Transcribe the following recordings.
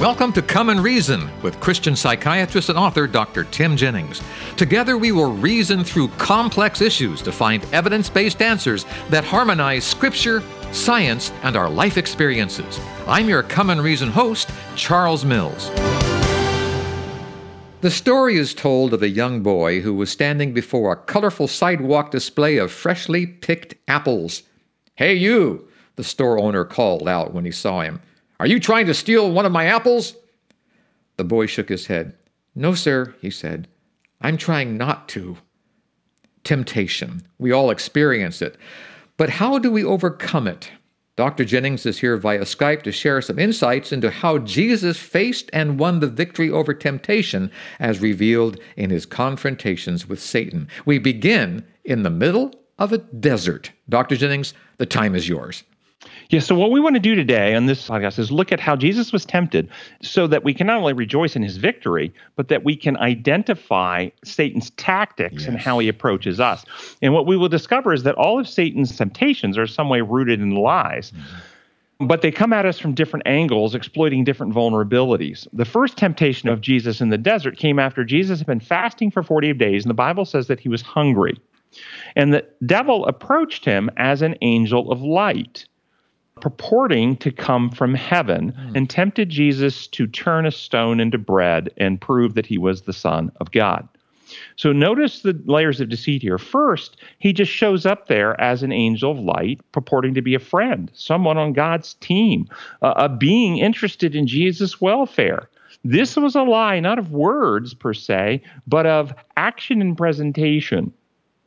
Welcome to Come and Reason with Christian psychiatrist and author Dr. Tim Jennings. Together, we will reason through complex issues to find evidence based answers that harmonize Scripture, science, and our life experiences. I'm your Come and Reason host, Charles Mills. The story is told of a young boy who was standing before a colorful sidewalk display of freshly picked apples. Hey, you! The store owner called out when he saw him. Are you trying to steal one of my apples? The boy shook his head. No, sir, he said. I'm trying not to. Temptation. We all experience it. But how do we overcome it? Dr. Jennings is here via Skype to share some insights into how Jesus faced and won the victory over temptation as revealed in his confrontations with Satan. We begin in the middle of a desert. Dr. Jennings, the time is yours. Yeah, so what we want to do today on this podcast is look at how Jesus was tempted so that we can not only rejoice in his victory, but that we can identify Satan's tactics yes. and how he approaches us. And what we will discover is that all of Satan's temptations are some way rooted in lies. Mm-hmm. But they come at us from different angles, exploiting different vulnerabilities. The first temptation of Jesus in the desert came after Jesus had been fasting for 40 days, and the Bible says that he was hungry. And the devil approached him as an angel of light purporting to come from heaven mm. and tempted Jesus to turn a stone into bread and prove that he was the Son of God. So notice the layers of deceit here. First, he just shows up there as an angel of light, purporting to be a friend, someone on God's team, uh, a being interested in Jesus' welfare. This was a lie, not of words per se, but of action and presentation.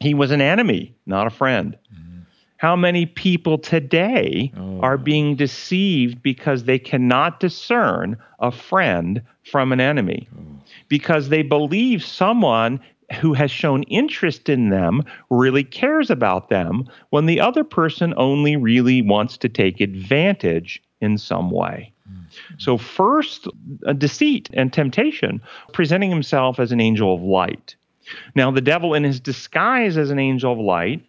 He was an enemy, not a friend. Mm. How many people today oh. are being deceived because they cannot discern a friend from an enemy? Oh. Because they believe someone who has shown interest in them really cares about them when the other person only really wants to take advantage in some way. Mm-hmm. So, first, a deceit and temptation, presenting himself as an angel of light. Now, the devil, in his disguise as an angel of light,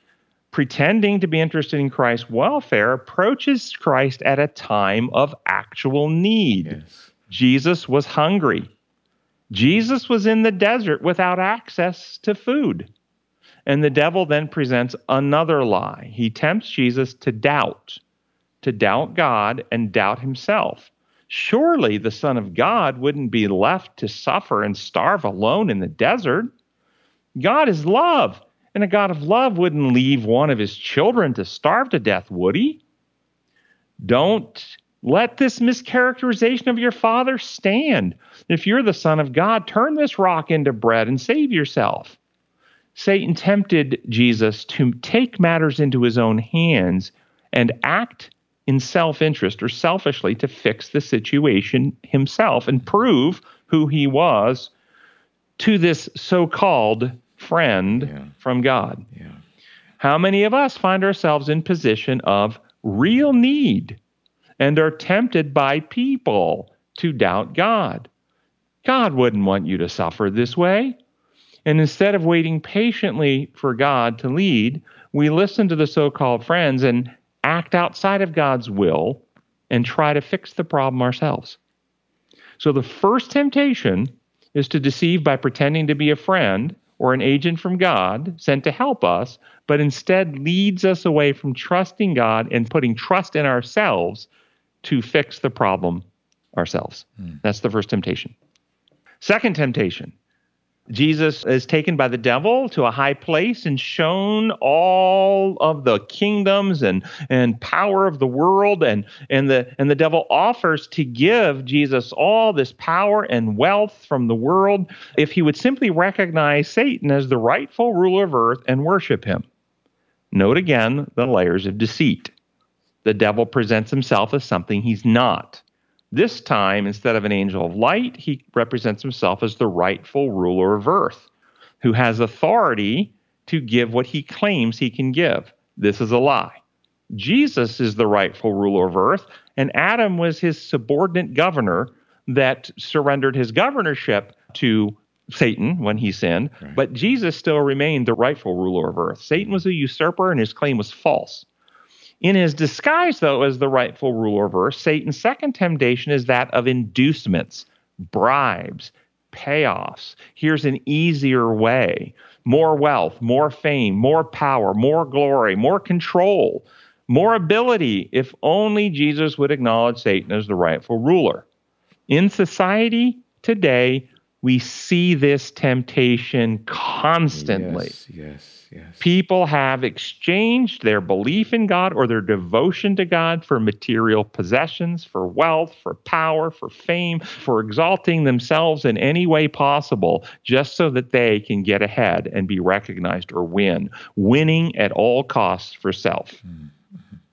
pretending to be interested in Christ's welfare, approaches Christ at a time of actual need. Yes. Jesus was hungry. Jesus was in the desert without access to food. And the devil then presents another lie. He tempts Jesus to doubt, to doubt God and doubt himself. Surely the Son of God wouldn't be left to suffer and starve alone in the desert. God is love. And a God of love wouldn't leave one of his children to starve to death, would he? Don't let this mischaracterization of your father stand. If you're the Son of God, turn this rock into bread and save yourself. Satan tempted Jesus to take matters into his own hands and act in self interest or selfishly to fix the situation himself and prove who he was to this so called friend yeah. from God. Yeah. How many of us find ourselves in position of real need and are tempted by people to doubt God? God wouldn't want you to suffer this way. And instead of waiting patiently for God to lead, we listen to the so called friends and act outside of God's will and try to fix the problem ourselves. So the first temptation is to deceive by pretending to be a friend or an agent from God sent to help us, but instead leads us away from trusting God and putting trust in ourselves to fix the problem ourselves. Hmm. That's the first temptation. Second temptation Jesus is taken by the devil to a high place and shown all of the kingdoms and, and power of the world. And, and, the, and the devil offers to give Jesus all this power and wealth from the world if he would simply recognize Satan as the rightful ruler of earth and worship him. Note again the layers of deceit. The devil presents himself as something he's not. This time, instead of an angel of light, he represents himself as the rightful ruler of earth, who has authority to give what he claims he can give. This is a lie. Jesus is the rightful ruler of earth, and Adam was his subordinate governor that surrendered his governorship to Satan when he sinned, right. but Jesus still remained the rightful ruler of earth. Satan was a usurper and his claim was false. In his disguise, though, as the rightful ruler of earth, Satan's second temptation is that of inducements, bribes, payoffs. Here's an easier way more wealth, more fame, more power, more glory, more control, more ability, if only Jesus would acknowledge Satan as the rightful ruler. In society today, we see this temptation constantly. Yes, yes, yes. People have exchanged their belief in God or their devotion to God for material possessions, for wealth, for power, for fame, for exalting themselves in any way possible, just so that they can get ahead and be recognized or win, winning at all costs for self. Mm-hmm.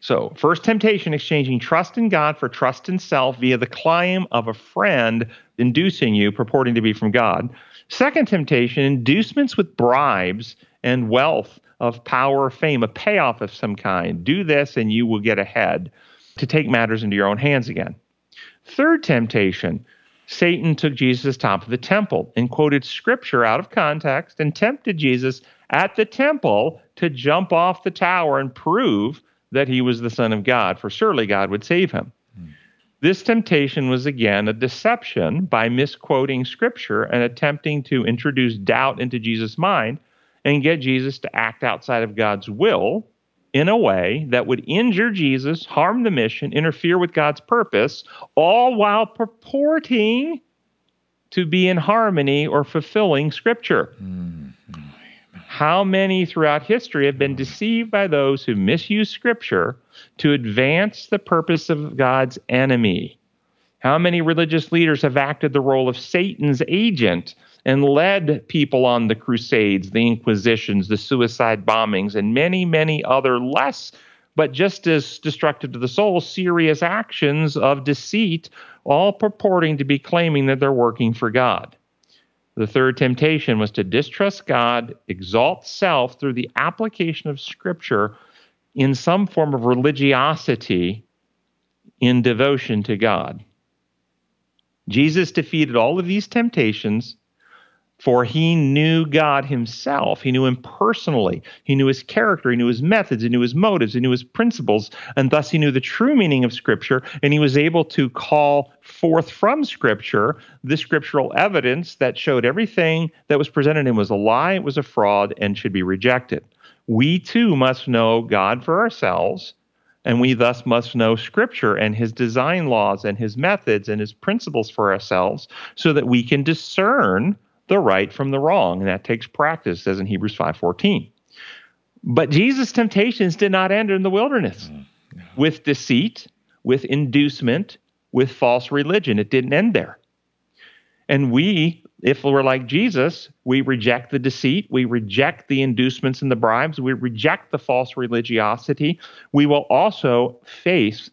So, first temptation, exchanging trust in God for trust in self via the claim of a friend inducing you, purporting to be from God. Second temptation, inducements with bribes and wealth of power fame, a payoff of some kind. Do this and you will get ahead to take matters into your own hands again. Third temptation, Satan took Jesus top of the temple and quoted scripture out of context and tempted Jesus at the temple to jump off the tower and prove that he was the Son of God, for surely God would save him. This temptation was again a deception by misquoting scripture and attempting to introduce doubt into Jesus' mind and get Jesus to act outside of God's will in a way that would injure Jesus, harm the mission, interfere with God's purpose, all while purporting to be in harmony or fulfilling scripture. Mm-hmm. How many throughout history have been deceived by those who misuse Scripture to advance the purpose of God's enemy? How many religious leaders have acted the role of Satan's agent and led people on the Crusades, the Inquisitions, the suicide bombings, and many, many other less, but just as destructive to the soul, serious actions of deceit, all purporting to be claiming that they're working for God? The third temptation was to distrust God, exalt self through the application of Scripture in some form of religiosity in devotion to God. Jesus defeated all of these temptations for he knew God himself. He knew him personally. He knew his character. He knew his methods. He knew his motives. He knew his principles. And thus he knew the true meaning of Scripture. And he was able to call forth from Scripture the scriptural evidence that showed everything that was presented him was a lie, it was a fraud, and should be rejected. We too must know God for ourselves. And we thus must know Scripture and His design laws and His methods and His principles for ourselves so that we can discern the right from the wrong, and that takes practice, as in Hebrews 5:14. But Jesus' temptations did not end in the wilderness mm, with deceit, with inducement, with false religion. It didn't end there. And we, if we're like Jesus, we reject the deceit, we reject the inducements and the bribes, we reject the false religiosity. We will also face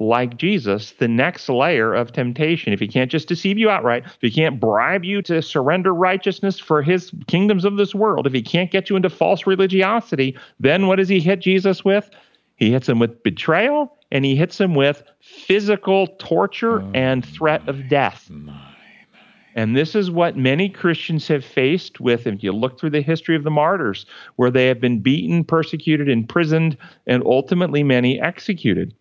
like Jesus, the next layer of temptation. If he can't just deceive you outright, if he can't bribe you to surrender righteousness for his kingdoms of this world, if he can't get you into false religiosity, then what does he hit Jesus with? He hits him with betrayal and he hits him with physical torture oh, and threat of death. My, my. And this is what many Christians have faced with, if you look through the history of the martyrs, where they have been beaten, persecuted, imprisoned, and ultimately many executed.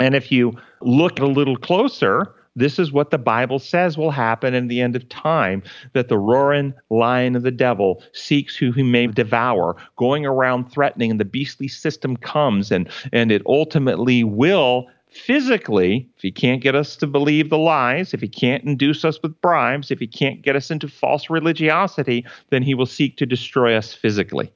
And if you look a little closer, this is what the Bible says will happen in the end of time that the roaring lion of the devil seeks who he may devour, going around threatening, and the beastly system comes and, and it ultimately will physically, if he can't get us to believe the lies, if he can't induce us with bribes, if he can't get us into false religiosity, then he will seek to destroy us physically.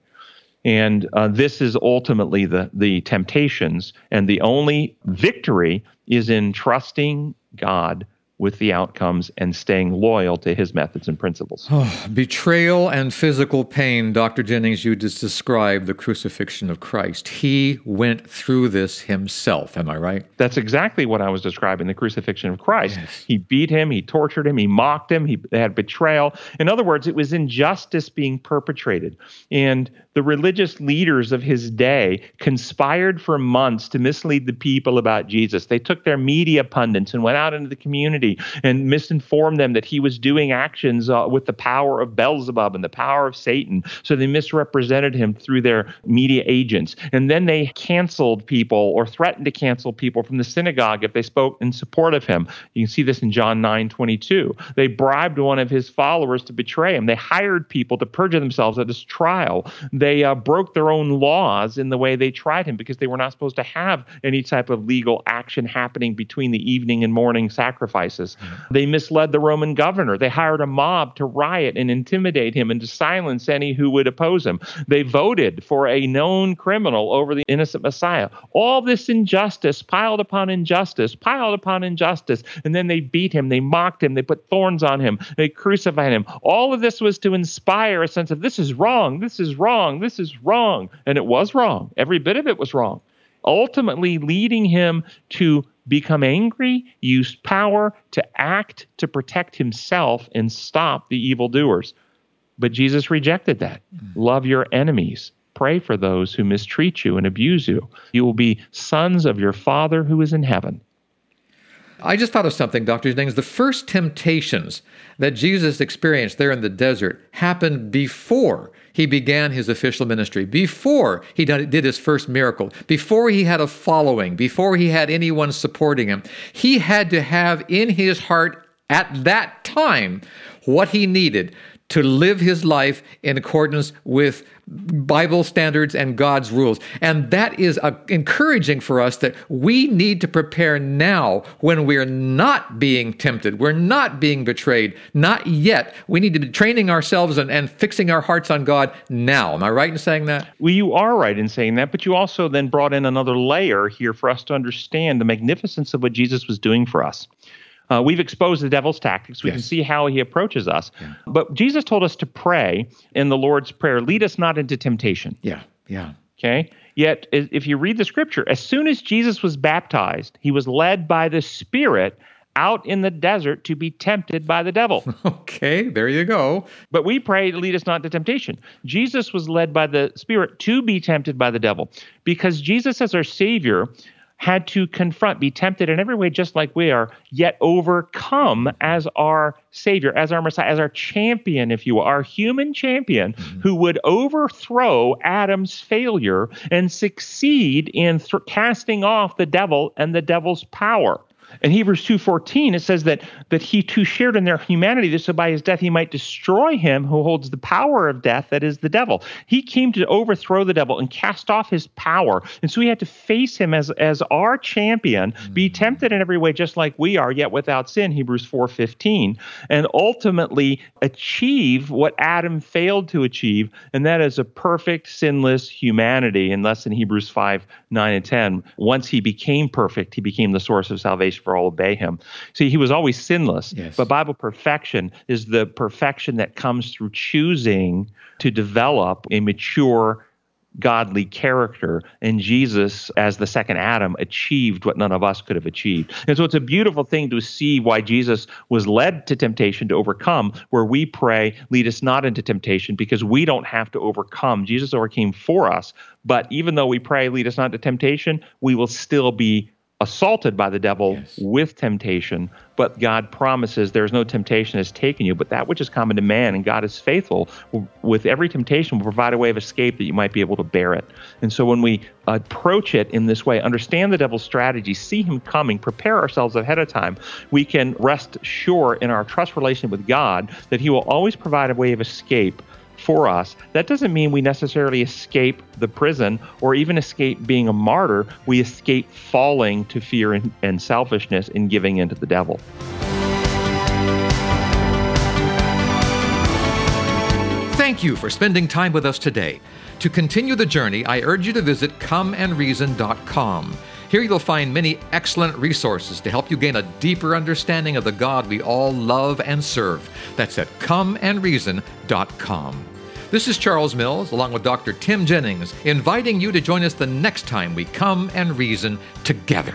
And uh, this is ultimately the, the temptations. And the only victory is in trusting God with the outcomes and staying loyal to his methods and principles. Oh, betrayal and physical pain, Dr. Jennings, you just described the crucifixion of Christ. He went through this himself, am I right? That's exactly what I was describing the crucifixion of Christ. Yes. He beat him, he tortured him, he mocked him, he had betrayal. In other words, it was injustice being perpetrated. And the religious leaders of his day conspired for months to mislead the people about Jesus. They took their media pundits and went out into the community and misinformed them that he was doing actions uh, with the power of Beelzebub and the power of Satan. So they misrepresented him through their media agents. And then they canceled people or threatened to cancel people from the synagogue if they spoke in support of him. You can see this in John 9 22. They bribed one of his followers to betray him. They hired people to perjure themselves at his trial uh, broke their own laws in the way they tried him because they were not supposed to have any type of legal action happening between the evening and morning sacrifices. Mm-hmm. They misled the Roman governor. They hired a mob to riot and intimidate him and to silence any who would oppose him. They voted for a known criminal over the innocent Messiah. All this injustice piled upon injustice, piled upon injustice. And then they beat him, they mocked him, they put thorns on him, they crucified him. All of this was to inspire a sense of this is wrong, this is wrong wrong. This is wrong. And it was wrong. Every bit of it was wrong. Ultimately, leading him to become angry, use power to act to protect himself and stop the evildoers. But Jesus rejected that. Mm-hmm. Love your enemies. Pray for those who mistreat you and abuse you. You will be sons of your Father who is in heaven. I just thought of something, Dr. Jennings. The first temptations that Jesus experienced there in the desert happened before he began his official ministry, before he did his first miracle, before he had a following, before he had anyone supporting him. He had to have in his heart at that time what he needed to live his life in accordance with Bible standards and God's rules. And that is uh, encouraging for us that we need to prepare now when we're not being tempted, we're not being betrayed, not yet. We need to be training ourselves and, and fixing our hearts on God now. Am I right in saying that? Well, you are right in saying that, but you also then brought in another layer here for us to understand the magnificence of what Jesus was doing for us. Uh, we've exposed the devil's tactics. We yes. can see how he approaches us. Yeah. But Jesus told us to pray in the Lord's Prayer lead us not into temptation. Yeah, yeah. Okay. Yet, if you read the scripture, as soon as Jesus was baptized, he was led by the Spirit out in the desert to be tempted by the devil. Okay, there you go. But we pray to lead us not to temptation. Jesus was led by the Spirit to be tempted by the devil because Jesus, as our Savior, had to confront, be tempted in every way just like we are, yet overcome as our Savior, as our Messiah, as our champion, if you will, our human champion mm-hmm. who would overthrow Adam's failure and succeed in th- casting off the devil and the devil's power. In Hebrews 2:14 it says that that he too shared in their humanity that so by his death he might destroy him who holds the power of death that is the devil. He came to overthrow the devil and cast off his power. And so we had to face him as as our champion, be mm-hmm. tempted in every way just like we are yet without sin Hebrews 4:15 and ultimately achieve what Adam failed to achieve and that is a perfect sinless humanity in less than Hebrews 5 9 and 10. Once he became perfect, he became the source of salvation for all obey him. See, he was always sinless, yes. but Bible perfection is the perfection that comes through choosing to develop a mature godly character. And Jesus, as the second Adam, achieved what none of us could have achieved. And so it's a beautiful thing to see why Jesus was led to temptation to overcome, where we pray, lead us not into temptation, because we don't have to overcome. Jesus overcame for us. But even though we pray, lead us not into temptation, we will still be assaulted by the devil yes. with temptation, but God promises there's no temptation has taken you, but that which is common to man, and God is faithful with every temptation will provide a way of escape that you might be able to bear it. And so when we approach it in this way, understand the devil's strategy, see him coming, prepare ourselves ahead of time, we can rest sure in our trust relation with God that he will always provide a way of escape for us. That doesn't mean we necessarily escape the prison or even escape being a martyr. We escape falling to fear and, and selfishness and giving in to the devil. Thank you for spending time with us today. To continue the journey, I urge you to visit comeandreason.com. Here you'll find many excellent resources to help you gain a deeper understanding of the God we all love and serve. That's at comeandreason.com. This is Charles Mills, along with Dr. Tim Jennings, inviting you to join us the next time we come and reason together.